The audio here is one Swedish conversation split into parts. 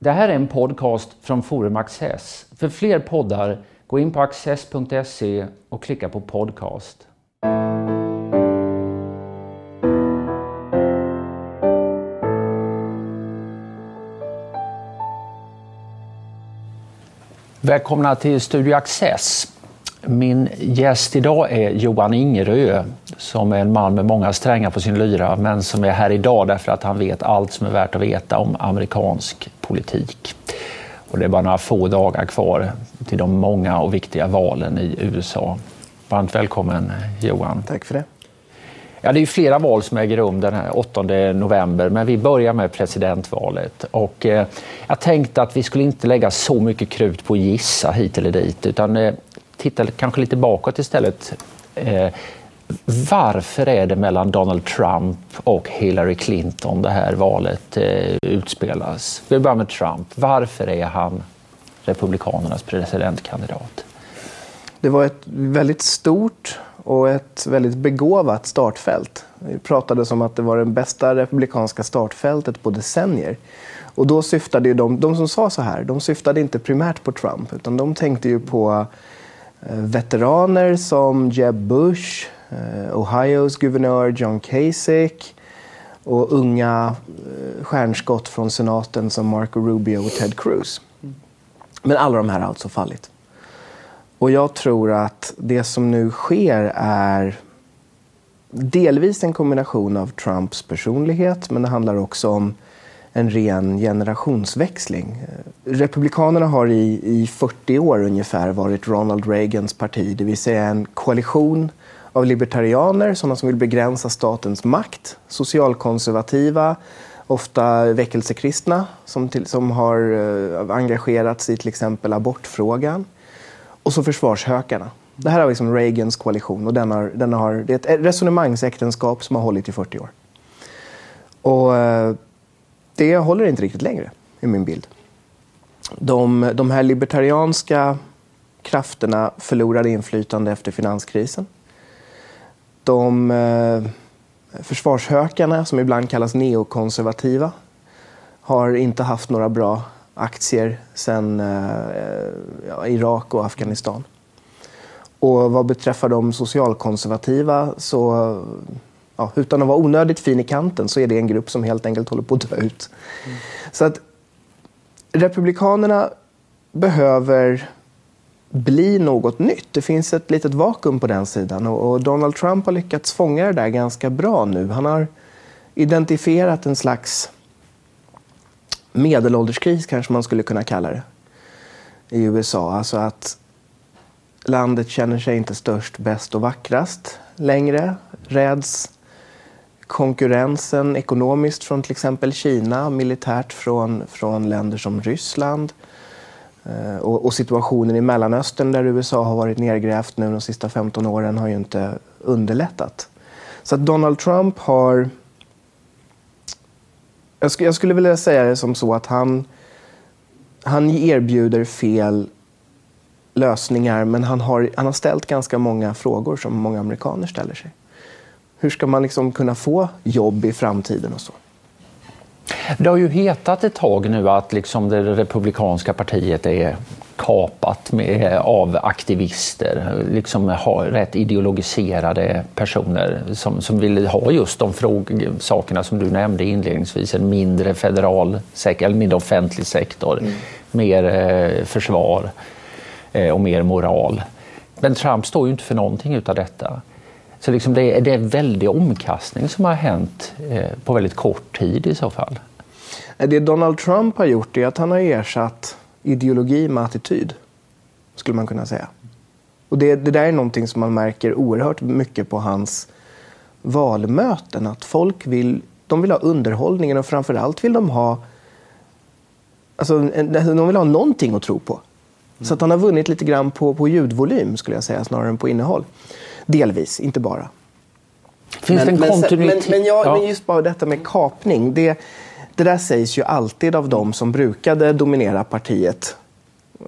Det här är en podcast från Forum Access. För fler poddar, gå in på access.se och klicka på podcast. Välkomna till Studio Access. Min gäst idag är Johan Ingerö som är en man med många strängar på sin lyra men som är här idag därför att han vet allt som är värt att veta om amerikansk politik. Och det är bara några få dagar kvar till de många och viktiga valen i USA. Varmt välkommen Johan. Tack för det. Ja, det är flera val som äger rum den här 8 november, men vi börjar med presidentvalet. Och, eh, jag tänkte att vi skulle inte lägga så mycket krut på att gissa hit eller dit, utan eh, titta kanske lite bakåt istället. Eh, varför är det mellan Donald Trump och Hillary Clinton det här valet eh, utspelas? Vi börjar med Trump. Varför är han Republikanernas presidentkandidat? Det var ett väldigt stort och ett väldigt begåvat startfält. Vi pratade om att det var det bästa republikanska startfältet på decennier. Och då syftade ju de, de som sa så här, de syftade inte primärt på Trump utan de tänkte ju på eh, veteraner som Jeb Bush, Eh, Ohios guvernör John Kasich och unga eh, stjärnskott från senaten som Marco Rubio och Ted Cruz. Men alla de här har alltså fallit. Och jag tror att det som nu sker är delvis en kombination av Trumps personlighet men det handlar också om en ren generationsväxling. Eh, republikanerna har i, i 40 år ungefär varit Ronald Reagans parti, det vill säga en koalition av libertarianer, sådana som vill begränsa statens makt, socialkonservativa, ofta väckelsekristna som, till, som har eh, engagerats i till exempel abortfrågan och så försvarshökarna. Det här är liksom Reagans koalition och den har, den har, det är ett resonemangsäktenskap som har hållit i 40 år. Och eh, det håller inte riktigt längre, i min bild. De, de här libertarianska krafterna förlorade inflytande efter finanskrisen. De eh, försvarshökarna, som ibland kallas neokonservativa, har inte haft några bra aktier sedan eh, ja, Irak och Afghanistan. Och vad beträffar de socialkonservativa så ja, utan att vara onödigt fin i kanten så är det en grupp som helt enkelt håller på att dö ut. Mm. Så att Republikanerna behöver bli något nytt. Det finns ett litet vakuum på den sidan och, Donald Trump har lyckats fånga det där ganska bra nu. Han har identifierat en slags medelålderskris kanske man skulle kunna kalla det i USA. Alltså att landet känner sig inte störst, bäst och vackrast längre. Räds konkurrensen ekonomiskt från till exempel Kina, militärt från, från länder som Ryssland. Eh, och, och, situationen i Mellanöstern där USA har varit nedgrävt nu de sista 15 åren har ju inte underlättat. Så att Donald Trump har... Jag, sk jag skulle vilja säga det som så att han, han erbjuder fel lösningar men han har, han har ställt ganska många frågor som många amerikaner ställer sig. Hur ska man liksom kunna få jobb i framtiden och så? Det har ju hetat ett tag nu att liksom det republikanska partiet är kapat med, av aktivister, liksom har rätt ideologiserade personer som, som vill ha just de fråg, sakerna som du nämnde inledningsvis, en mindre federal eller mindre offentlig sektor, mm. mer eh, försvar eh, och mer moral. Men Trump står ju inte för någonting utav detta. Så liksom det, är, det är en väldig omkastning som har hänt eh, på väldigt kort tid i så fall. Det Donald Trump har gjort är att han har ersatt ideologi med attityd, skulle man kunna säga. Och det, det där är någonting som man märker oerhört mycket på hans valmöten. Att folk vill, de vill ha underhållningen och framförallt vill de ha Alltså, de vill ha någonting att tro på. Så att han har vunnit lite grann på, på ljudvolym, skulle jag säga, snarare än på innehåll. Delvis, inte bara. Finns men, en kontinuitet? Men, men, ja, ja. men just bara detta med kapning. Det, det där sägs ju alltid av de som brukade dominera partiet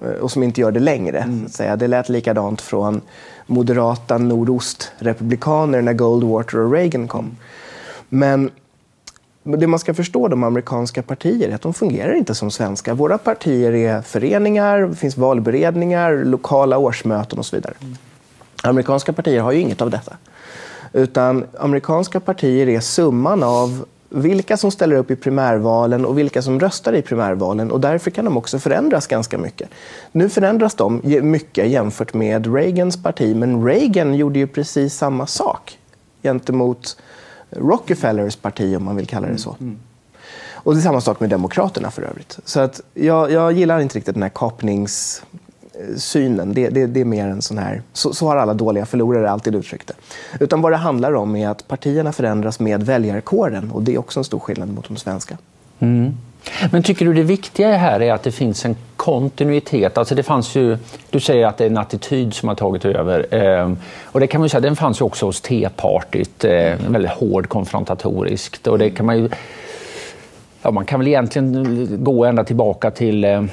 eh, och som inte gör det längre. Mm. Säga. Det lät likadant från moderata nordostrepublikaner när Goldwater och Reagan kom. Men det man ska förstå de amerikanska partier är att de fungerar inte som svenska. Våra partier är föreningar, det finns valberedningar, lokala årsmöten och så vidare. Amerikanska partier har ju inget av detta. Utan amerikanska partier är summan av vilka som ställer upp i primärvalen och vilka som röstar i primärvalen. Och därför kan de också förändras ganska mycket. Nu förändras de mycket jämfört med Reagans parti, men Reagan gjorde ju precis samma sak gentemot Rockefellers parti, om man vill kalla det så. Mm. Och det är samma sak med Demokraterna för övrigt. Så att jag, jag gillar inte riktigt den här kapnings synen. Det, det, det, är mer en sån här... Så, så, har alla dåliga förlorare alltid uttryckt det. Utan vad det handlar om är att partierna förändras med väljarkåren och det är också en stor skillnad mot de svenska. Mm. Men tycker du det viktiga här är att det finns en kontinuitet? Alltså det fanns ju, du säger att det är en attityd som har tagit över. Eh, och det kan man säga, den fanns ju också hos T-partyt, eh, väldigt hård konfrontatoriskt. Och det kan man ju, ja, man kan väl egentligen gå ända tillbaka till eh,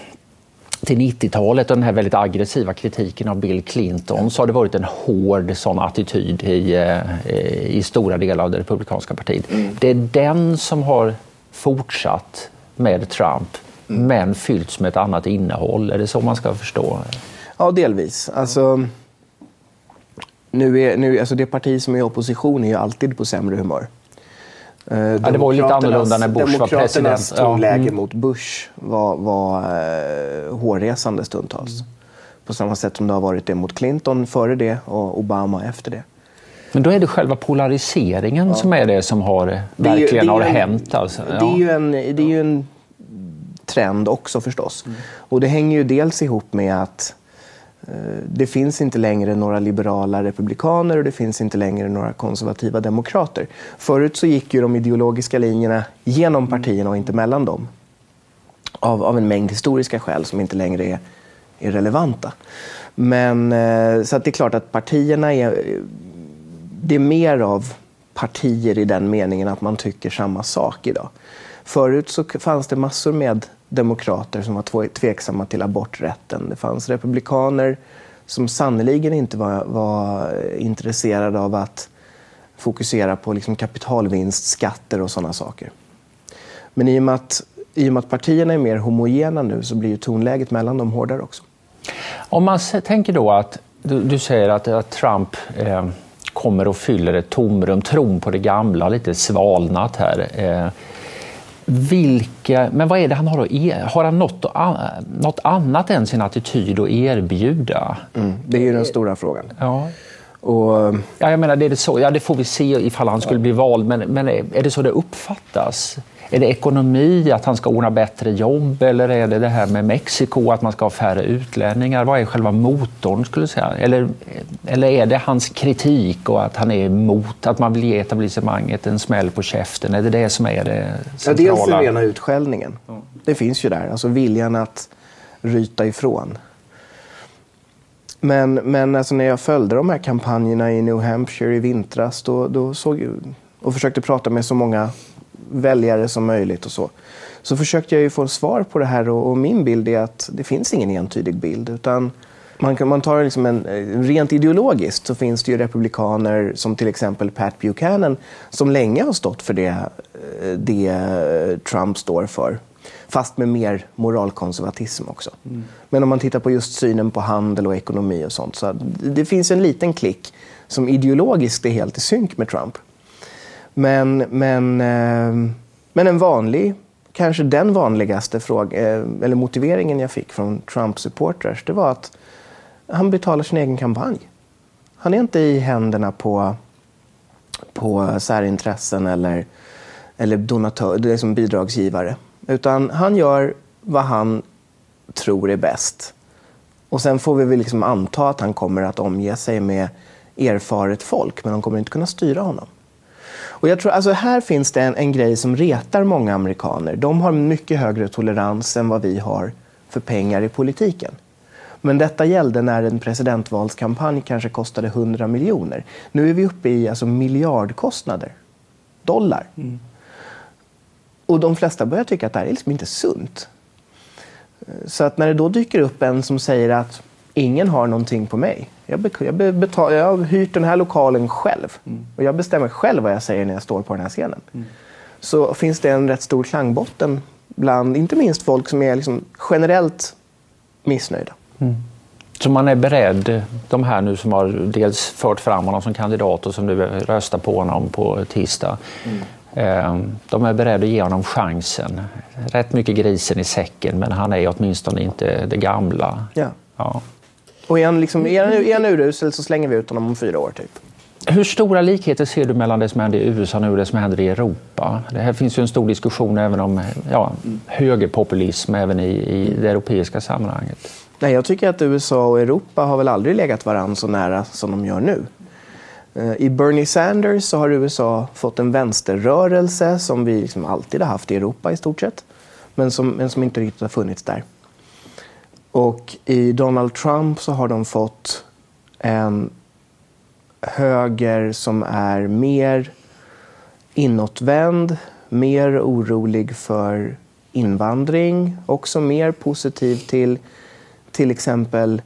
till 90-talet och den här väldigt aggressiva kritiken av Bill Clinton så har det varit en hård sån attityd i, eh, i stora delar av det republikanska partiet. Mm. Det är den som har fortsatt med Trump mm. men fyllts med ett annat innehåll. Är det så man ska förstå? Ja, delvis. Alltså, nu är, nu, alltså det parti som är i opposition är ju alltid på sämre humör. Eh, ja, det var lite annorlunda när Bush var president. Demokraternas tonläge ja. mm. mot Bush var, var eh, hårresande stundtals. Mm. På samma sätt som det har varit det mot Clinton före det och Obama efter det. Men då är det själva polariseringen ja. som är det som har, det verkligen ju, har en, hänt. Alltså. Ja. Det, är ju en, det är ju en trend också förstås. Mm. Och det hänger ju dels ihop med att Eh, det finns inte längre några liberala republikaner och det finns inte längre några konservativa demokrater. Förut så gick ju de ideologiska linjerna genom partierna och inte mellan dem. Av, av en mängd historiska skäl som inte längre är, är relevanta. Men eh, så att det är klart att partierna är... Det är mer av partier i den meningen att man tycker samma sak idag. Förut så fanns det massor med demokrater som var tveksamma till aborträtten. Det fanns republikaner som sannerligen inte var, var intresserade av att fokusera på liksom kapitalvinstskatter och sådana saker. Men i och, med att, i och med att partierna är mer homogena nu så blir ju tonläget mellan dem hårdare också. Om man tänker då att du, du säger att, att Trump eh, kommer och fyller ett tomrum, tron på det gamla, lite svalnat här. Eh, vilka, men vad är det han har att er, Har han något, något annat än sin attityd att erbjuda? Mm, det är ju den stora frågan. Ja. Och, ja, jag menar, det, är det, så, ja, det får vi se ifall han skulle bli vald, men, men är det så det uppfattas? Är det ekonomi, att han ska ordna bättre jobb eller är det det här med Mexiko, att man ska ha färre utlänningar? Vad är själva motorn skulle jag säga? Eller, eller är det hans kritik och att han är emot, att man vill ge etablissemanget en smäll på käften? Är det det som är det centrala? Ja, dels den rena utskällningen. Det finns ju där, alltså viljan att ryta ifrån. Men, men alltså när jag följde de här kampanjerna i New Hampshire i vintras då, då såg jag, och försökte prata med så många väljare som möjligt och så. Så försökte jag ju få svar på det här och, och min bild är att det finns ingen entydig bild. Utan man, kan, man tar liksom en, rent ideologiskt så finns det ju republikaner som till exempel Pat Buchanan som länge har stått för det, det Trump står för. Fast med mer moralkonservatism också. Mm. Men om man tittar på just synen på handel och ekonomi och sånt så det finns en liten klick som ideologiskt är helt i synk med Trump. Men, men, eh, men en vanlig, kanske den vanligaste fråga, eh, eller motiveringen jag fick från Trump-supporters, det var att han betalar sin egen kampanj. Han är inte i händerna på, på särintressen eller, eller donatör, det är som bidragsgivare. Utan han gör vad han tror är bäst. Och sen får vi väl liksom anta att han kommer att omge sig med erfaret folk, men de kommer inte kunna styra honom. Och jag tror, alltså här finns det en, en grej som retar många amerikaner. De har mycket högre tolerans än vad vi har för pengar i politiken. Men detta gällde när en presidentvalskampanj kanske kostade 100 miljoner. Nu är vi uppe i alltså miljardkostnader. Dollar. Mm. Och de flesta börjar tycka att det här är liksom inte sunt. Så att när det då dyker upp en som säger att ingen har någonting på mig. Jag, jag, betal, jag har hyrt den här lokalen själv. Mm. Och jag bestämmer själv vad jag säger när jag står på den här scenen. Mm. så finns det en rätt stor klangbotten bland inte minst folk som är liksom generellt missnöjda. Mm. Så man är beredd, de här nu som har dels fört fram honom som kandidat och som nu röstar på honom på tisdag, mm. Eh, de är beredda att ge honom chansen. Rätt mycket grisen i säcken, men han är åtminstone inte det gamla. Ja. ja. Och är han, liksom, är, han, är han urusel så slänger vi ut honom om fyra år. typ. Hur stora likheter ser du mellan det som händer i USA nu och det som händer i Europa? Det här finns ju en stor diskussion även om ja, högerpopulism även i, i det europeiska sammanhanget. Nej, jag tycker att USA och Europa har väl aldrig legat varandra så nära som de gör nu. Eh, I Bernie Sanders så har USA fått en vänsterrörelse som vi liksom alltid har haft i Europa i stort sett, men som, men som inte riktigt har funnits där. Och i Donald Trump så har de fått en höger som är mer inåtvänd, mer orolig för invandring, också mer positiv till till exempel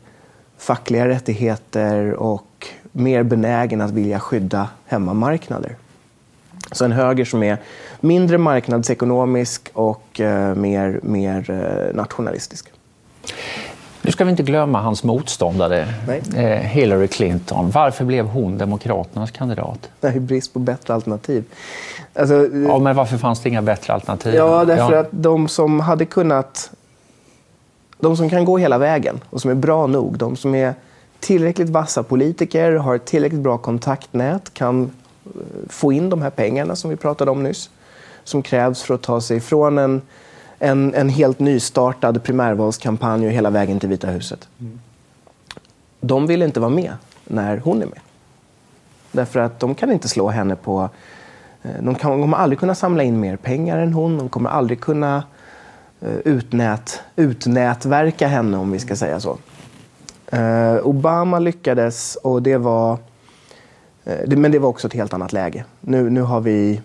fackliga rättigheter och mer benägen att vilja skydda hemmamarknader. Så en höger som är mindre marknadsekonomisk och eh, mer, mer eh, nationalistisk. Nu ska vi inte glömma hans motståndare, eh, Hillary Clinton. Varför blev hon Demokraternas kandidat? Är brist på bättre alternativ. Alltså, ja, men varför fanns det inga bättre alternativ? Ja, därför ja. att de som hade kunnat... De som kan gå hela vägen och som är bra nog, de som är tillräckligt vassa politiker, har ett tillräckligt bra kontaktnät, kan eh, få in de här pengarna som vi pratade om nyss, som krävs för att ta sig från en en, en helt nystartad primärvalskampanj och hela vägen till Vita huset. De vill inte vara med när hon är med. Därför att de kan inte slå henne på... Eh, de, kan, de kommer aldrig kunna samla in mer pengar än hon. De kommer aldrig kunna eh, utnät, utnätverka henne, om vi ska säga så. Uh, Obama lyckades, och det var... Uh, det, men det var också ett helt annat läge. Nu, nu har vi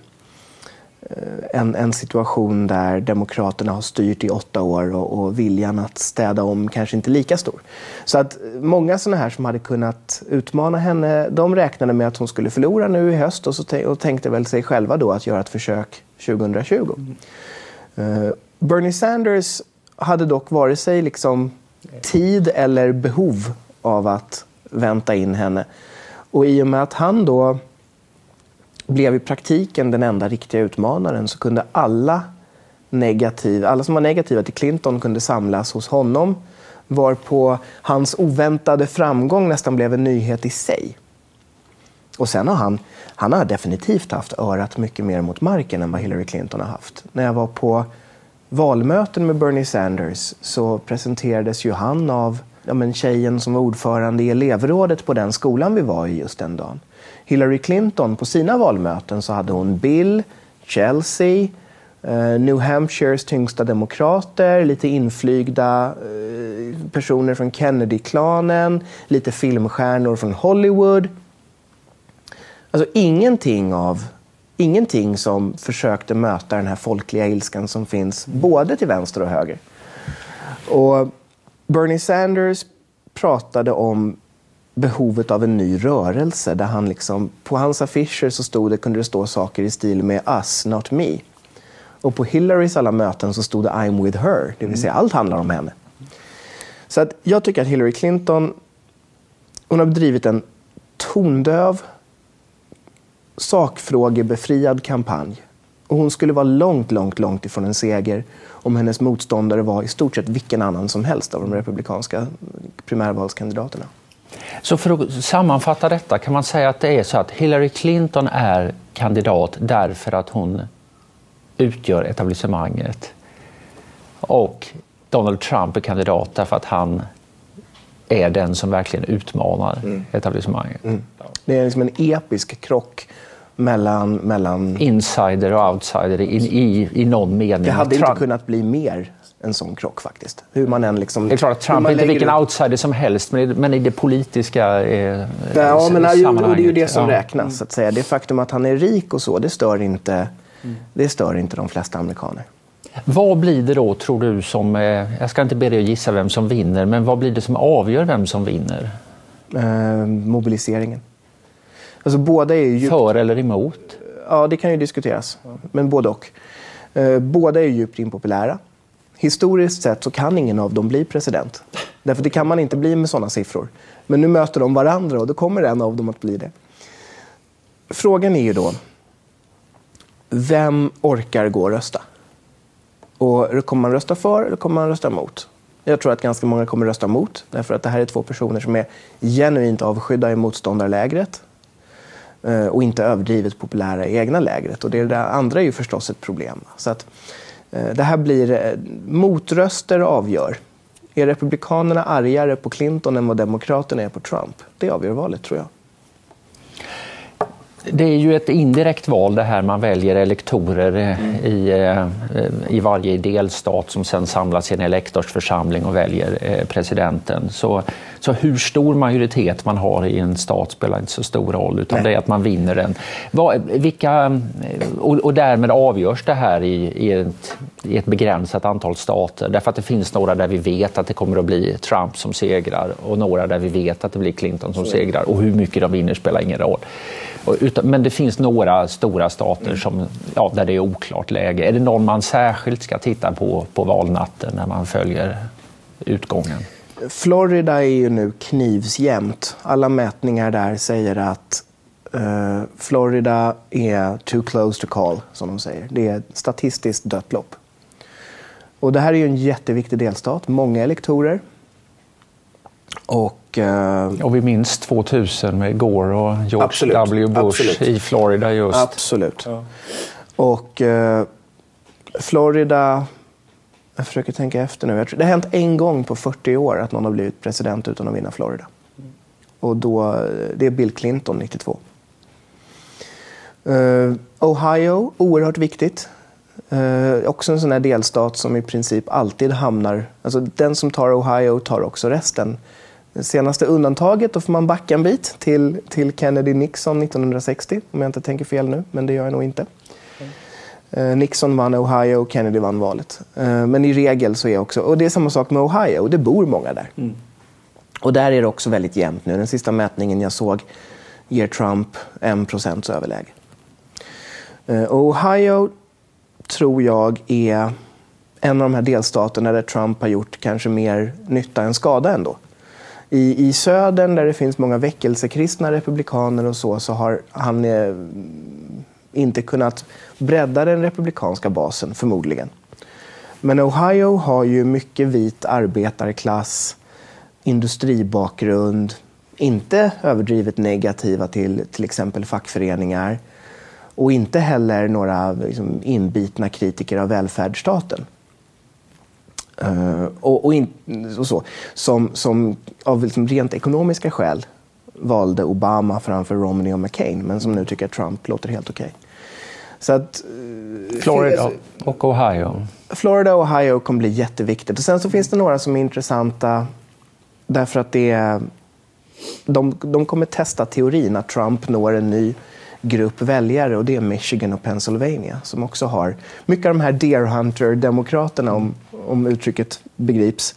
Eh, en, en situation där Demokraterna har styrt i åtta år och, och viljan att städa om kanske inte är lika stor. Så att många sådana här som hade kunnat utmana henne, de räknade med att hon skulle förlora nu i höst och, så och tänkte väl sig själva då att göra ett försök 2020. Mm. Uh, Bernie Sanders hade dock vare sig liksom tid eller behov av att vänta in henne. Och i och med att han då blev i praktiken den enda riktiga utmanaren så kunde alla, negativ, alla som var negativa till Clinton kunde samlas hos honom varpå hans oväntade framgång nästan blev en nyhet i sig. Och sen har han, han har definitivt haft örat mycket mer mot marken än vad Hillary Clinton har haft. När jag var på valmöten med Bernie Sanders så presenterades ju han av ja, men tjejen som var ordförande i elevrådet på den skolan vi var i just den dagen. Hillary Clinton på sina valmöten så hade hon Bill, Chelsea, eh, New Hampshires tyngsta demokrater, lite inflygda eh, personer från Kennedy-klanen, lite filmstjärnor från Hollywood. Alltså ingenting av ingenting som försökte möta den här folkliga ilskan som finns både till vänster och höger. Och Bernie Sanders pratade om behovet av en ny rörelse. Där han liksom, på hans affischer så stod det, kunde det stå saker i stil med us, not me. Och på Hillarys alla möten så stod det I'm with her, det vill säga allt handlar om henne. Så att jag tycker att Hillary Clinton hon har bedrivit en tondöv, sakfrågebefriad kampanj. Och hon skulle vara långt, långt, långt ifrån en seger om hennes motståndare var i stort sett vilken annan som helst av de republikanska primärvalskandidaterna. Så för att sammanfatta detta kan man säga att det är så att Hillary Clinton är kandidat därför att hon utgör etablissemanget. Och Donald Trump är kandidat därför att han är den som verkligen utmanar mm. etablissemanget. Mm. Det är liksom en episk krock mellan... mellan... Insider och outsider i, i, i någon mening. Det hade inte kunnat bli mer en sån krock faktiskt. Hur man än liksom, det är klart att Trump är inte vilken outsider som helst, men i, men i det politiska eh, ja, men, sammanhanget. Och det är ju det som ja. räknas. Så att säga. Det faktum att han är rik och så, det stör inte, det stör inte de flesta amerikaner. Vad blir det då, tror du, som... Eh, jag ska inte be dig att gissa vem som vinner, men vad blir det som avgör vem som vinner? Eh, mobiliseringen. Alltså båda är ju... För eller emot? Ja, det kan ju diskuteras. Men både och. Eh, båda är djupt impopulära. Historiskt sett så kan ingen av dem bli president. Därför det kan man inte bli med sådana siffror. Men nu möter de varandra och då kommer en av dem att bli det. Frågan är ju då, vem orkar gå och rösta? Och kommer man rösta för eller kommer man rösta emot? Jag tror att ganska många kommer rösta emot, därför att det här är två personer som är genuint avskydda i motståndarlägret eh, och inte överdrivet populära i egna lägret. Och det där andra är ju förstås ett problem. Så att, Eh, det här blir... Eh, motröster avgör. Är Republikanerna argare på Clinton än vad Demokraterna är på Trump? Det avgör valet, tror jag. Det är ju ett indirekt val det här man väljer elektorer mm. i, eh, i varje delstat som sen samlas i en elektorsförsamling och väljer eh, presidenten. Så, så hur stor majoritet man har i en stat spelar inte så stor roll utan det är att man vinner den. Vilka, och, och därmed avgörs det här i, i, ett, i ett begränsat antal stater därför att det finns några där vi vet att det kommer att bli Trump som segrar och några där vi vet att det blir Clinton som segrar och hur mycket de vinner spelar ingen roll. Men det finns några stora stater som, ja, där det är oklart läge. Är det någon man särskilt ska titta på på valnatten när man följer utgången? Florida är ju nu knivsjämnt. Alla mätningar där säger att uh, Florida är too close to call, som de säger. Det är ett statistiskt dött lopp. Och det här är ju en jätteviktig delstat, många elektorer. Och, eh, och vi minns 2000 med Gore och George absolut, W. Bush absolut. i Florida just. Absolut. Ja. Och eh, Florida... Jag försöker tänka efter nu. Det har hänt en gång på 40 år att någon har blivit president utan att vinna Florida. Och då, det är Bill Clinton 92. Uh, Ohio, oerhört viktigt. Uh, också en sån här delstat som i princip alltid hamnar... Alltså den som tar Ohio tar också resten. Senaste undantaget, då får man backa en bit till, till Kennedy-Nixon 1960, om jag inte tänker fel nu, men det gör jag nog inte. Mm. Nixon vann Ohio och Kennedy vann valet. Uh, men i regel så är också... Och det är samma sak med Ohio, det bor många där. Mm. Och där är det också väldigt jämnt nu. Den sista mätningen jag såg ger Trump 1 procents överläge. Uh, Ohio tror jag är en av de här delstaterna där Trump har gjort kanske mer nytta än skada ändå. I, I södern, där det finns många väckelsekristna republikaner och så, så har han eh, inte kunnat bredda den republikanska basen, förmodligen. Men Ohio har ju mycket vit arbetarklass, industribakgrund, inte överdrivet negativa till till exempel fackföreningar och inte heller några liksom, inbitna kritiker av välfärdsstaten. Uh, och, och, in, och, så, som, som av liksom rent ekonomiska skäl valde Obama framför Romney och McCain, men som nu tycker att Trump låter helt okej. Okay. Så att, uh, Florida och Ohio. Florida och Ohio kommer bli jätteviktigt. Och sen så finns det några som är intressanta därför att det är, de, de kommer testa teorin att Trump når en ny grupp väljare och det är Michigan och Pennsylvania som också har mycket av de här Deer Hunter-demokraterna, om, om uttrycket begrips.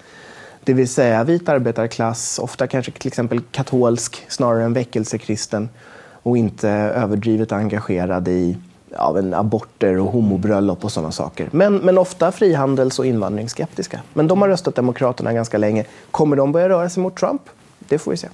Det vill säga vit arbetarklass, ofta kanske till exempel katolsk snarare än väckelsekristen och inte överdrivet engagerad i ja, aborter och homobröllop och sådana saker. Men, men ofta frihandels och invandringsskeptiska. Men de har röstat Demokraterna ganska länge. Kommer de börja röra sig mot Trump? Det får vi se.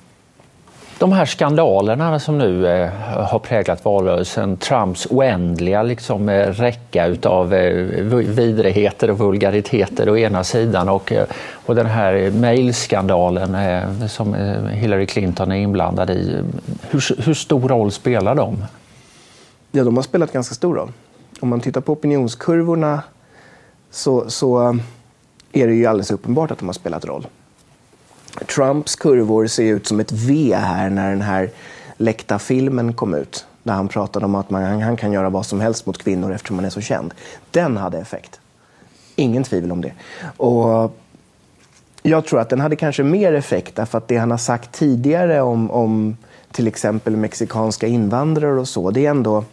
De här skandalerna som nu eh, har präglat valrörelsen, Trumps oändliga liksom, eh, räcka av eh, vidrigheter och vulgariteter å ena sidan och, eh, och den här mejlskandalen eh, som eh, Hillary Clinton är inblandad i. Hur, hur stor roll spelar de? Ja, de har spelat ganska stor roll. Om man tittar på opinionskurvorna så, så eh, är det ju alldeles uppenbart att de har spelat roll. Trumps kurvor ser ut som ett V här när den här läckta filmen kom ut. Där han pratade om att man, han kan göra vad som helst mot kvinnor eftersom han är så känd. Den hade effekt. Ingen tvivel om det. Och jag tror att den hade kanske mer effekt därför att det han har sagt tidigare om, om till exempel mexikanska invandrare och så, det är ändå...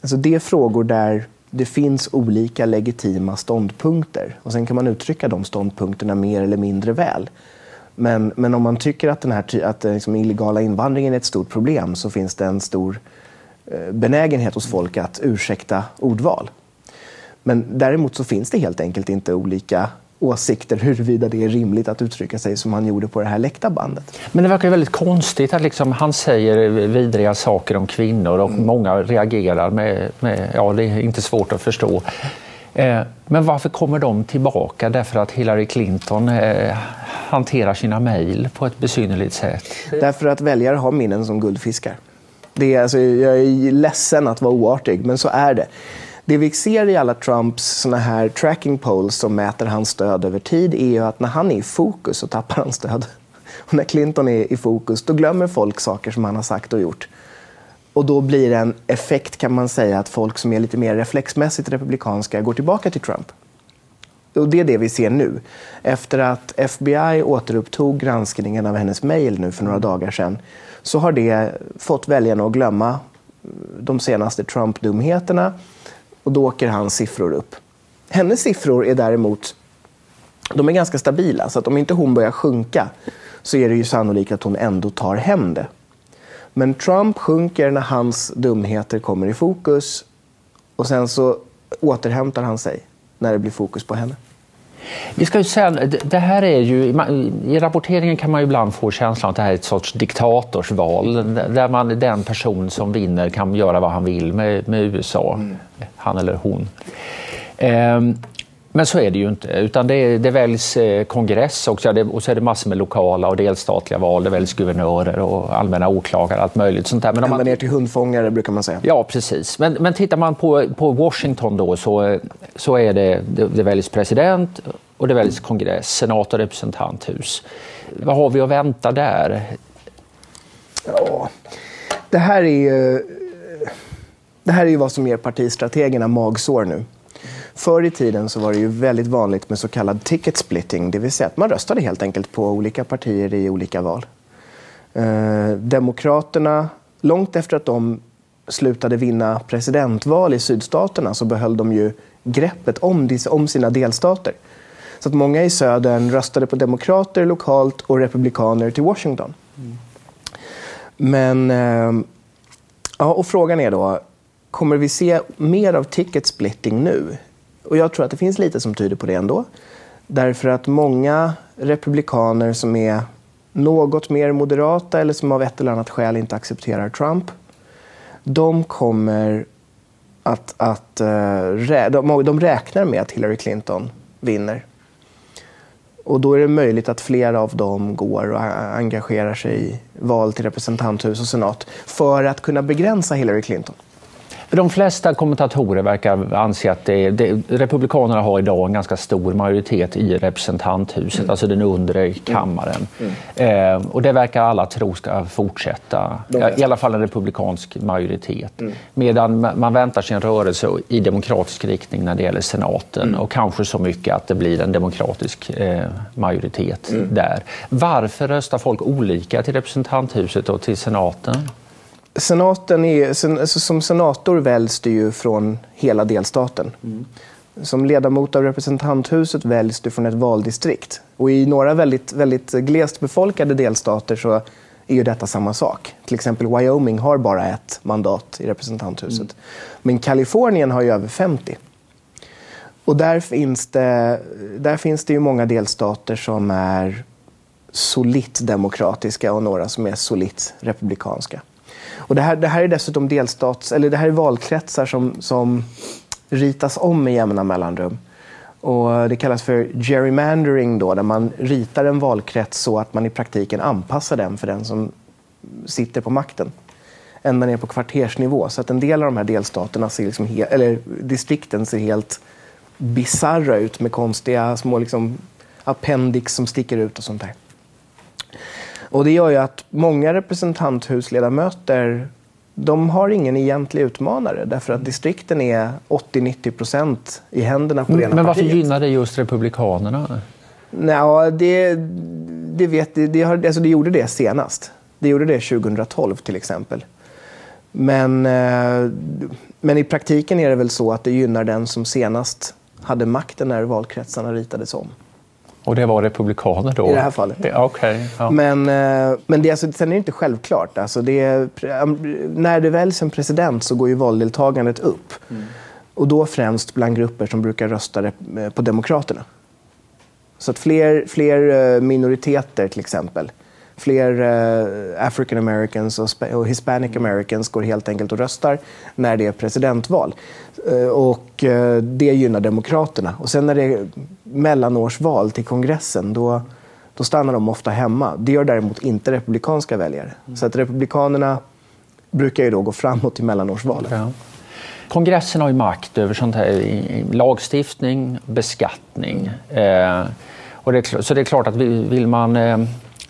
Alltså det är frågor där det finns olika legitima ståndpunkter och sen kan man uttrycka de ståndpunkterna mer eller mindre väl. Men, men om man tycker att den här att liksom illegala invandringen är ett stort problem så finns det en stor eh, benägenhet hos folk att ursäkta ordval. Men däremot så finns det helt enkelt inte olika åsikter huruvida det är rimligt att uttrycka sig som han gjorde på det här läckta bandet. Men det verkar väldigt konstigt att liksom han säger vidriga saker om kvinnor och mm. många reagerar med, med, ja det är inte svårt att förstå. Eh, men varför kommer de tillbaka? Därför att Hillary Clinton eh, hanterar sina mejl på ett besynnerligt sätt? Därför att väljare har minnen som guldfiskar. Det är, alltså, jag är ledsen att vara oartig, men så är det. Det vi ser i alla Trumps såna här tracking polls som mäter hans stöd över tid är ju att när han är i fokus så tappar han stöd. Och när Clinton är i fokus då glömmer folk saker som han har sagt och gjort. Och då blir det en effekt kan man säga att folk som är lite mer reflexmässigt republikanska går tillbaka till Trump. Och det är det vi ser nu. Efter att FBI återupptog granskningen av hennes mejl nu för några dagar sedan så har det fått väljarna att glömma eh, de senaste Trump-dumheterna och då åker hans siffror upp. Hennes siffror är däremot de är ganska stabila, så att om inte hon börjar sjunka så är det ju sannolikt att hon ändå tar hem det. Men Trump sjunker när hans dumheter kommer i fokus och sen så återhämtar han sig när det blir fokus på henne. Vi ska ju säga, det här är ju, I rapporteringen kan man ju ibland få känslan att det här är ett sorts diktatorsval där man, den person som vinner kan göra vad han vill med, med USA, mm. han eller hon. Ehm, men så är det ju inte, utan det, det väljs eh, kongress också och så är det massor med lokala och delstatliga val. Det väljs guvernörer och allmänna åklagare, allt möjligt sånt där. Men Ända man, ner till hundfångare brukar man säga. Ja, precis. Men, men tittar man på, på Washington då så, så är det, det, det väljs president och det väljs kongress, senat och representanthus. Vad har vi att vänta där? Ja, det här är ju, det här är ju vad som ger partistrategerna magsår nu. Förr i tiden så var det ju väldigt vanligt med så kallad ticket splitting, det vill säga att man röstade helt enkelt på olika partier i olika val. Eh, Demokraterna, långt efter att de slutade vinna presidentval i sydstaterna så behöll de ju greppet om, om sina delstater. Så att många i södern röstade på demokrater lokalt och republikaner till Washington. Mm. Men, eh, ja, och frågan är då, kommer vi se mer av ticket splitting nu? Och jag tror att det finns lite som tyder på det ändå. Därför att många republikaner som är något mer moderata eller som av ett eller annat skäl inte accepterar Trump, de kommer att... att eh, de räknar med att Hillary Clinton vinner. Och då är det möjligt att flera av dem går och engagerar sig i val till representanthus och senat för att kunna begränsa Hillary Clinton. De flesta kommentatorer verkar anse att det, det, Republikanerna har idag en ganska stor majoritet i representanthuset, mm. alltså den undre kammaren. Mm. Mm. Eh, och det verkar alla tro ska fortsätta, i alla fall en republikansk majoritet. Mm. Medan man väntar sig en rörelse i demokratisk riktning när det gäller senaten mm. och kanske så mycket att det blir en demokratisk eh, majoritet mm. där. Varför röstar folk olika till representanthuset och till senaten? Senaten är, alltså som senator väljs du ju från hela delstaten. Mm. Som ledamot av representanthuset väljs du från ett valdistrikt. Och I några väldigt, väldigt glest befolkade delstater så är ju detta samma sak. Till exempel Wyoming har bara ett mandat i representanthuset. Mm. Men Kalifornien har ju över 50. Och där finns det, där finns det ju många delstater som är solitt demokratiska och några som är solitt republikanska. Och det, här, det här är dessutom delstats, eller det här är valkretsar som, som ritas om med jämna mellanrum. Och det kallas för gerrymandering, då, där man ritar en valkrets så att man i praktiken anpassar den för den som sitter på makten. Ända ner på kvartersnivå. Så att en del av de här delstaterna, ser liksom eller distrikten, ser helt bizarra ut med konstiga små liksom, appendix som sticker ut och sånt där. Och det gör ju att många representanthusledamöter de har ingen egentlig utmanare därför att distrikten är 80-90 procent i händerna på rena Men varför partiet. gynnar det just Republikanerna? Nå, det, det, vet, det, det, har, alltså det gjorde det senast. Det gjorde det 2012 till exempel. Men, eh, men i praktiken är det väl så att det gynnar den som senast hade makten när valkretsarna ritades om. Och det var republikaner då? I det här fallet. Ja, okay, ja. Men, eh, men det, alltså, sen är det inte självklart. Alltså, det är, när det väljs en president så går ju valdeltagandet upp. Mm. Och då främst bland grupper som brukar rösta på Demokraterna. Så att fler, fler minoriteter till exempel fler uh, African Americans och, och, Hispanic Americans går helt enkelt och röstar när det är presidentval. Uh, och uh, det gynnar Demokraterna. Och sen när det är mellanårsval till kongressen då, då stannar de ofta hemma. Det gör däremot inte republikanska väljare. Mm. Så att Republikanerna brukar ju då gå framåt i mellanårsvalet. Ja. Kongressen har ju makt över sånt här, lagstiftning, beskattning. Eh, och det, så det är klart att vill man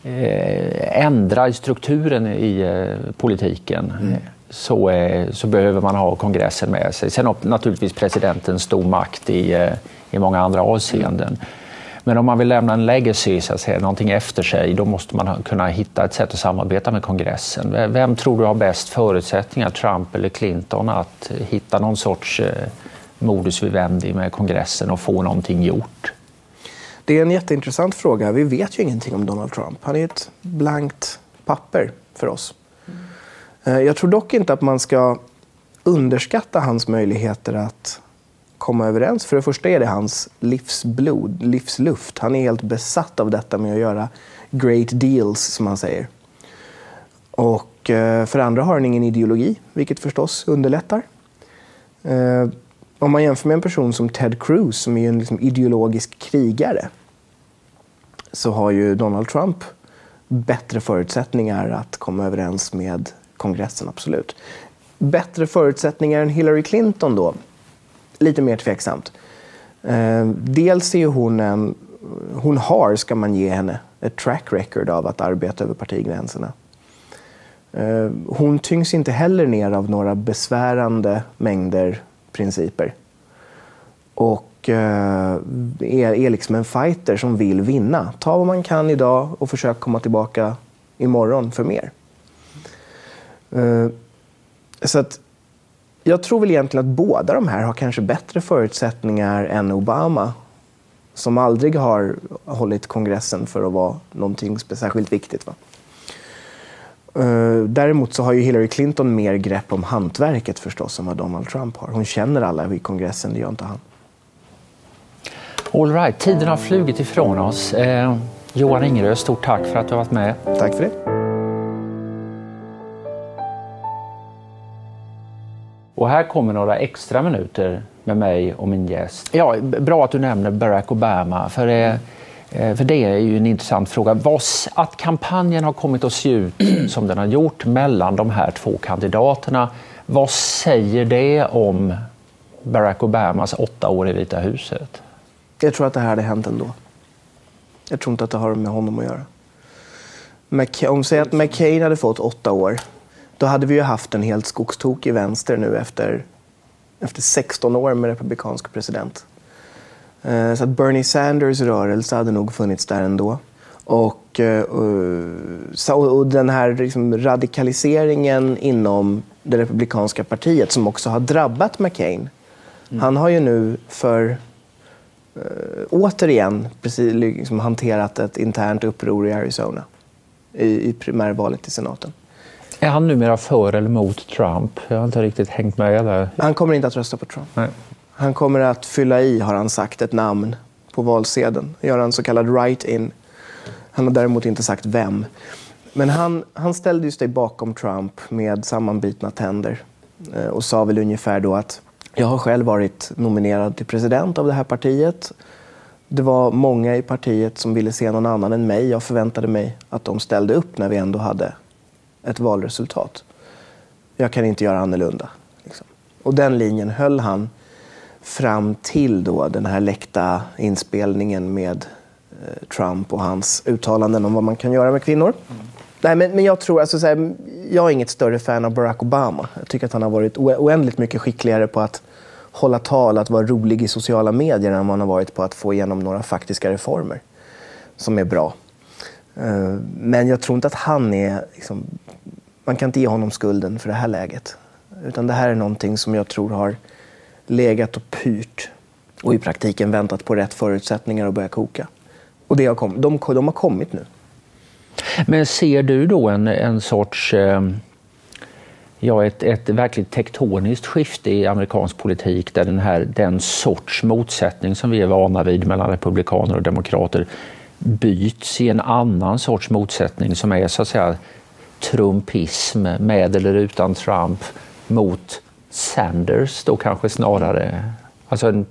eh, ändra i strukturen i eh, politiken mm. så, eh, så behöver man ha kongressen med sig. Sen har naturligtvis presidenten stor makt i, i många andra avseenden. Mm. Men om man vill lämna en legacy, så att säga, någonting efter sig, då måste man kunna hitta ett sätt att samarbeta med kongressen. Vem tror du har bäst förutsättningar, Trump eller Clinton, att hitta någon sorts modus vivendi med kongressen och få någonting gjort? Det är en jätteintressant fråga. Vi vet ju ingenting om Donald Trump. Han är ett blankt papper för oss. Mm. Jag tror dock inte att man ska underskatta hans möjligheter att komma överens. För det första är det hans livsblod, livsluft. Han är helt besatt av detta med att göra great deals, som han säger. Och eh, för det andra har han ingen ideologi, vilket förstås underlättar. Eh, om man jämför med en person som Ted Cruz som är en liksom ideologisk krigare så har ju Donald Trump bättre förutsättningar att komma överens med kongressen, absolut. Bättre förutsättningar än Hillary Clinton då? Lite mer tveksamt. Eh, dels är hon en... Hon har, ska man ge henne, ett track record av att arbeta över partigränserna. Eh, hon tyngs inte heller ner av några besvärande mängder principer. Och eh, är, är liksom en fighter som vill vinna. Ta vad man kan idag och försök komma tillbaka imorgon för mer. Eh, så att jag tror väl egentligen att båda de här har kanske bättre förutsättningar än Obama som aldrig har hållit kongressen för att vara någonting särskilt viktigt. Va? Eh, däremot så har ju Hillary Clinton mer grepp om hantverket förstås än vad Donald Trump har. Hon känner alla i kongressen, det gör inte han. All right, tiden har flugit ifrån oss. Eh, Johan Ingerö, stort tack för att du har varit med. Tack för det. Och här kommer några extra minuter med mig och min gäst. Ja, bra att du nämner Barack Obama, för eh, Eh, Eh, för det är ju en intressant fråga. Att kampanjen har kommit att se ut som den har gjort mellan de här två kandidaterna, vad säger det om Barack Obamas åtta år i Vita huset? Jag tror att det här hade hänt ändå. Jag tror inte att det har med honom att göra. om vi säger att McCain hade fått åtta år, då hade vi ju haft en helt skogstokig vänster nu efter, efter 16 år med republikansk president. Eh, så att Bernie Sanders rörelse hade nog funnits där ändå. Och, eh, och den här liksom radikaliseringen inom det republikanska partiet som också har drabbat McCain. Mm. Han har ju nu för äh, återigen precis, liksom, hanterat ett internt uppror i Arizona i, i primärvalet till senaten. Är han numera för eller mot Trump? Jag har inte riktigt hängt med där. Han kommer inte att rösta på Trump. Nej. Han kommer att fylla i, har han sagt, ett namn på valsedeln. Göra en så kallad write-in. Han har däremot inte sagt vem. Men han, han ställde sig bakom Trump med sammanbitna tänder eh, och sa väl ungefär då att jag har själv varit nominerad till president av det här partiet. Det var många i partiet som ville se någon annan än mig. Jag förväntade mig att de ställde upp när vi ändå hade ett valresultat. Jag kan inte göra annorlunda. Liksom. Och den linjen höll han fram till då den här läckta inspelningen med eh, Trump och hans uttalanden om vad man kan göra med kvinnor. Mm. Nej, men, men jag tror, alltså, så här, jag är inget större fan av Barack Obama. Jag tycker att han har varit oändligt mycket skickligare på att hålla tal, att vara rolig i sociala medier än vad han har varit på att få igenom några faktiska reformer som är bra. Eh, men jag tror inte att han är... Liksom, man kan inte ge honom skulden för det här läget. Utan det här är någonting som jag tror har legat och pyrt och i praktiken väntat på rätt förutsättningar att börja koka. Och det har kom, de, de har kommit nu. Men ser du då en, en sorts eh, ja, ett, ett verkligt tektoniskt skifte i amerikansk politik där den, här, den sorts motsättning som vi är vana vid mellan republikaner och demokrater byts i en annan sorts motsättning som är så att säga trumpism med eller utan Trump mot Sanders då kanske snarare. Alltså en,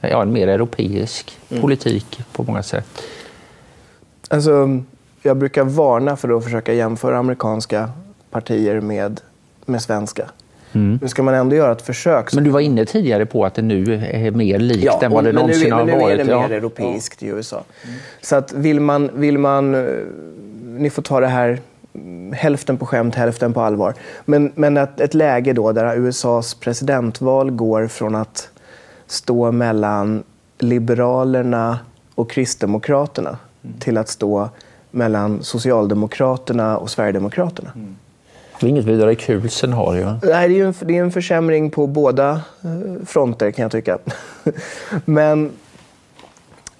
ja, en mer europeisk mm. politik på många sätt. Alltså, jag brukar varna för att försöka jämföra amerikanska partier med, med svenska. Mm. Nu ska man ändå göra ett försök. Men du var inne tidigare på att det nu är mer likt ja, än vad det någonsin har varit. Men nu är det mer ja. europeiskt i USA. Mm. Så att vill man, vill man... Eh, ni får ta det här hälften på skämt, hälften på allvar. Men, men ett, ett läge då där USAs presidentval går från att stå mellan Liberalerna och Kristdemokraterna mm. till att stå mellan Socialdemokraterna och Sverigedemokraterna. Mm. Det är inget vidare kul scenario. Nej, det är, en, det är en försämring på båda eh, fronter kan jag tycka. Men,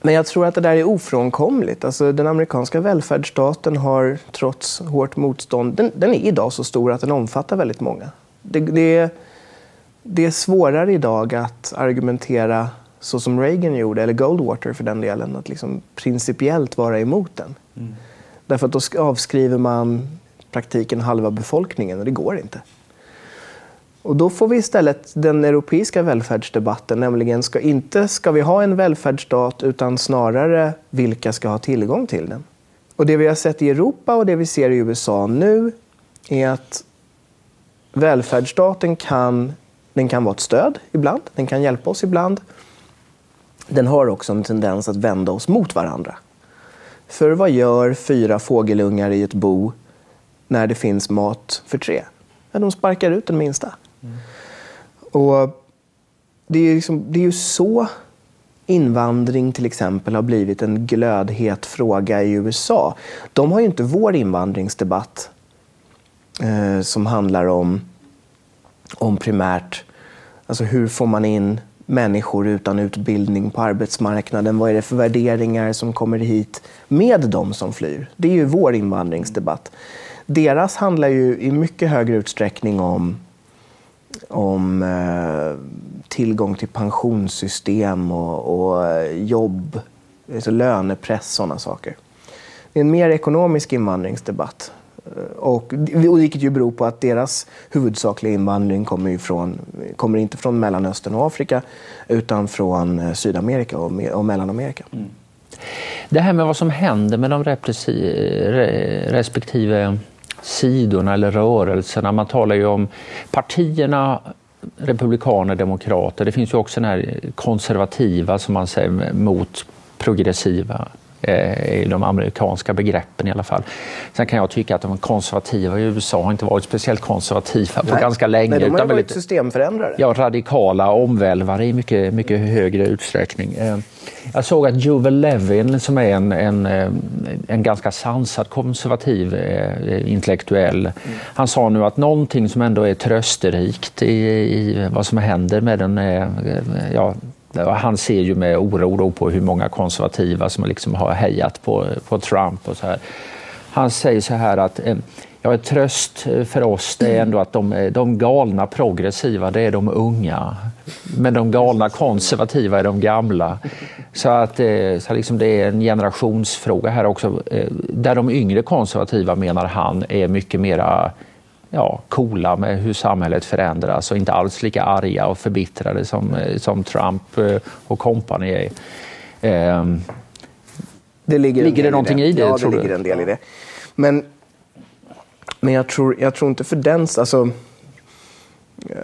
men jag tror att det där är ofrånkomligt. Alltså, den amerikanska välfärdsstaten har trots hårt motstånd, den, den är idag så stor att den omfattar väldigt många. Det, det, det är svårare idag att argumentera så som Reagan gjorde, eller Goldwater för den delen, att liksom principiellt vara emot den. Mm. Därför att då avskriver man praktiken halva befolkningen och det går inte. Och då får vi istället den europeiska välfärdsdebatten, nämligen ska inte ska vi ha en välfärdsstat utan snarare vilka ska ha tillgång till den. Och det vi har sett i Europa och det vi ser i USA nu är att välfärdsstaten kan, den kan vara ett stöd ibland, den kan hjälpa oss ibland. Den har också en tendens att vända oss mot varandra. För vad gör fyra fågelungar i ett bo när det finns mat för tre? Ja, de sparkar ut den minsta. Mm. Och det är, liksom, det är ju så invandring till exempel har blivit en glödhet fråga i USA. De har ju inte vår invandringsdebatt eh, som handlar om, om primärt alltså hur får man in människor utan utbildning på arbetsmarknaden? Vad är det för värderingar som kommer hit med de som flyr? Det är ju vår invandringsdebatt. Deras handlar ju i mycket högre utsträckning om, om eh, tillgång till pensionssystem och, och eh, jobb, alltså lönepress, sådana saker. Det är en mer ekonomisk invandringsdebatt. Eh, och, vilket ju beror på att deras huvudsakliga invandring kommer, ifrån, kommer inte från Mellanöstern och Afrika utan från Sydamerika och, och Mellanamerika. Mm. Det här med vad som händer med de respektive sidorna eller rörelserna. Man talar ju om partierna republikaner, demokrater. Det finns ju också den här konservativa som man säger mot progressiva i de amerikanska begreppen i alla fall. Sen kan jag tycka att de konservativa i USA har inte varit speciellt konservativa på Nej. ganska länge. Nej, de har utan varit systemförändrare. Ja, radikala omvälvare i mycket, mycket högre utsträckning. Eh, jag såg att Juvel Levin, som är en, en, eh, en ganska sansad konservativ eh, intellektuell, han sa nu att någonting som ändå är trösterikt i, i vad som händer med den ja, han ser ju med oro på hur många konservativa som liksom har hejat på, på Trump. och så här. Han säger så här att eh, ja, ett tröst eh, för oss det är ändå att de, eh, de galna progressiva det är de unga. Men de galna konservativa är de gamla. Så att så liksom det är en generationsfråga här också. Där de yngre konservativa menar han är mycket mera ja, coola med hur samhället förändras och inte alls lika arga och förbittrade som, eh, som Trump eh, och kompani är. Ehm, det ligger, ligger det någonting i det? Ja, det ligger du? en del i det. Men, men jag, tror, jag tror inte för den... Alltså,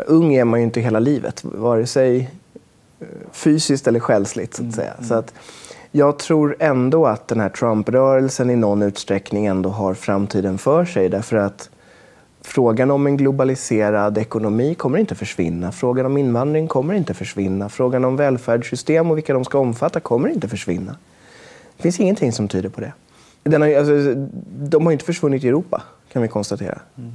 ung är man ju inte hela livet, vare sig eh, fysiskt eller själsligt. Så att säga. Mm. Så att, jag tror ändå att den här Trump-rörelsen i någon utsträckning ändå har framtiden för sig. Därför att Frågan om en globaliserad ekonomi kommer inte försvinna. Frågan om invandring kommer inte försvinna. Frågan om välfärdssystem och vilka de ska omfatta kommer inte försvinna. Det finns ingenting som tyder på det. Den har, alltså, de har inte försvunnit i Europa, kan vi konstatera. Mm.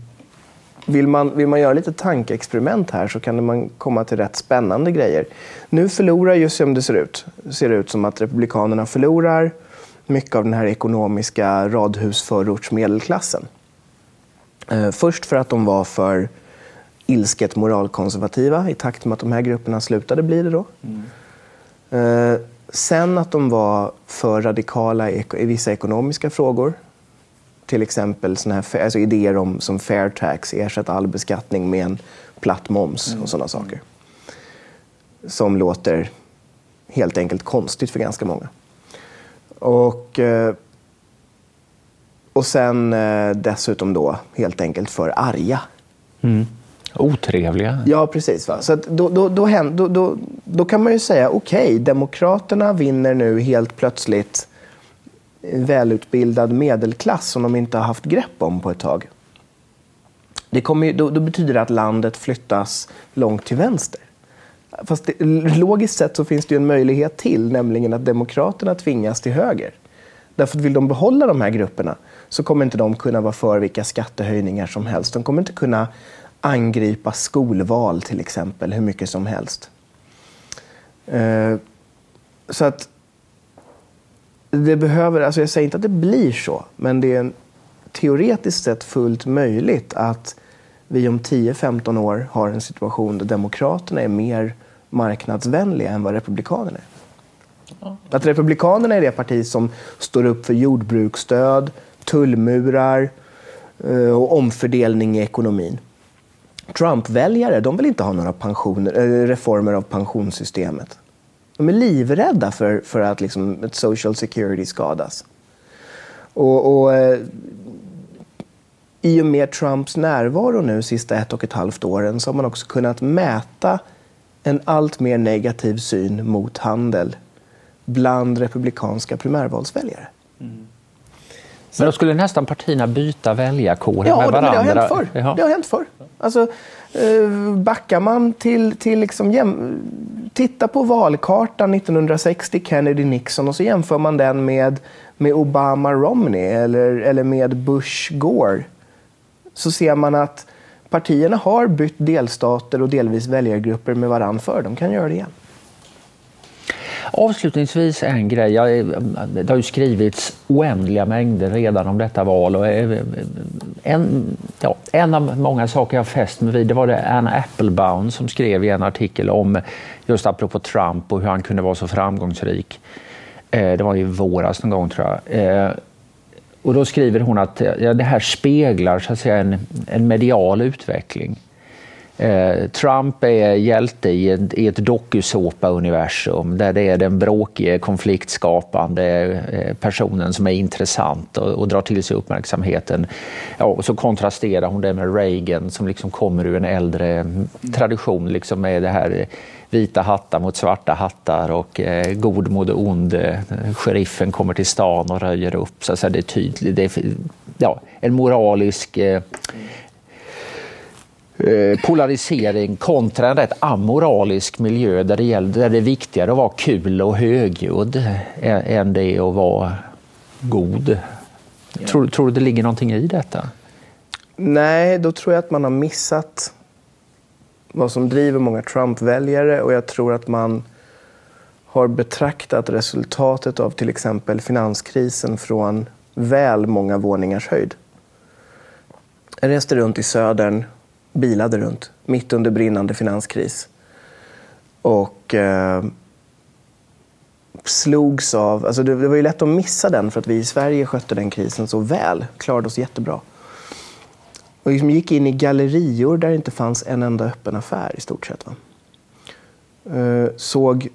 vill man, vill man göra lite tankeexperiment här så kan man komma till rätt spännande grejer. Nu förlorar ju, som det ser ut, ser det ut som att Republikanerna förlorar mycket av den här ekonomiska radhusförortsmedelklassen. Eh, först för att de var för ilsket moralkonservativa i takt med att de här grupperna slutade bli det. Då. Mm. Sen att de var för radikala i, vissa ekonomiska frågor. Till exempel såna här, alltså idéer om, som fair tax, ersätta all beskattning med en platt moms och sådana saker. Som låter helt enkelt konstigt för ganska många. Och, eh, och sen eh, dessutom då helt enkelt för arga. Mm. Otrevliga. Ja, precis. Va? Så då, då, då, då, då, då, kan man ju säga okej, okay, Demokraterna vinner nu helt plötsligt en välutbildad medelklass som de inte har haft grepp om på ett tag. Det kommer, då, då betyder det att landet flyttas långt till vänster. Fast det, logiskt sett så finns det en möjlighet till, nämligen att Demokraterna tvingas till höger. Därför att vill de behålla de här grupperna så kommer inte de kunna vara för vilka skattehöjningar som helst. De kommer inte kunna angripa skolval till exempel hur mycket som helst. Eh, så att det behöver, alltså jag säger inte att det blir så, men det är en, teoretiskt sett fullt möjligt att vi om 10-15 år har en situation där Demokraterna är mer marknadsvänliga än vad Republikanerna är. Att Republikanerna är det parti som står upp för jordbruksstöd, tullmurar eh, och omfördelning i ekonomin. Trump-väljare de vill inte ha några pensioner, eh, reformer av pensionssystemet. De är livrädda för, för att liksom ett social security skadas. Och, och eh, I och med Trumps närvaro nu sista ett och ett halvt åren så har man också kunnat mäta en allt mer negativ syn mot handel bland republikanska primärvalsväljare. Mm. Men då skulle nästan partierna byta väljarkår ja, med varandra? Ja, det har hänt förr. Jaha. Det har hänt förr. Alltså, eh, backar man till, till liksom jäm... Titta på valkartan 1960, Kennedy-Nixon, och så jämför man den med, med Obama-Romney eller, eller med Bush-Gore. Så ser man att partierna har bytt delstater och delvis väljargrupper med varandra för. De kan göra det igen. Avslutningsvis en grej. det har ju skrivits oändliga mängder redan om detta val. Och eh, en, ja, en av många saker jag fäst mig vid det var det Anna Applebaum som skrev i en artikel om just apropå Trump och hur han kunde vara så framgångsrik. Eh, det var i våras någon gång tror jag. Eh, och då skriver hon att det här speglar så att säga, en, en medial utveckling. Eh, Trump är hjälte i ett, i ett dokusåpa-universum där det är den bråkige, konfliktskapande eh, personen som är intressant och, och drar till sig uppmärksamheten. Ja, och så kontrasterar hon det med Reagan som liksom kommer ur en äldre tradition liksom med det här eh, vita hattar mot svarta hattar och eh, god mot ond. Eh, sheriffen kommer till stan och röjer upp. Så, så det är tydligt. Det är, ja, en moralisk eh, polarisering kontra en rätt amoralisk miljö där det, gäller, där det är viktigare att vara kul och högljudd än det är att vara god. Ja. Tror, tror du det ligger någonting i detta? Nej, då tror jag att man har missat vad som driver många Trump-väljare och jag tror att man har betraktat resultatet av till exempel finanskrisen från väl många våningars höjd. Jag reste runt i södern, bilade runt, mitt under brinnande finanskris. Och eh, slogs av... Alltså det, det var ju lätt att missa den för att vi i Sverige skötte den krisen så väl, klarade oss jättebra. Och liksom gick in i gallerior där det inte fanns en enda öppen affär i stort sett. Va? Eh, såg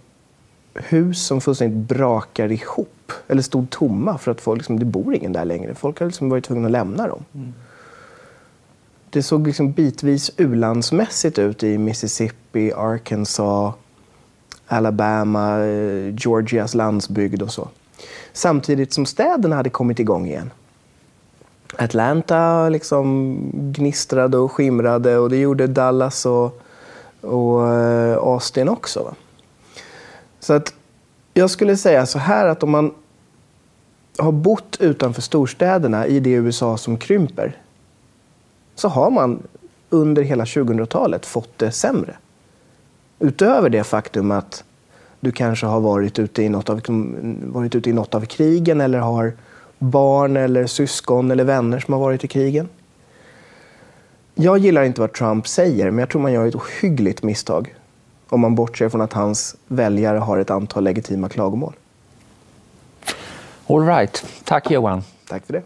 hus som fullständigt brakar ihop, eller stod tomma för att folk, liksom, det bor ingen där längre. Folk har liksom varit tvungna att lämna dem. Mm. Det såg liksom bitvis ulandsmässigt ut i Mississippi, Arkansas, Alabama, eh, Georgias landsbygd och så. Samtidigt som städerna hade kommit igång igen. Atlanta liksom gnistrade och skimrade och det gjorde Dallas och, och eh, Austin också. Va? Så att jag skulle säga så här att om man har bott utanför storstäderna i det USA som krymper så har man under hela 2000-talet fått det sämre. Utöver det faktum att du kanske har varit ute i något av, varit ute i något av krigen eller har barn eller syskon eller vänner som har varit i krigen. Jag gillar inte vad Trump säger, men jag tror man gör ett ohyggligt misstag om man bortser från att hans väljare har ett antal legitima klagomål. All right. Tack Johan. Tack för det.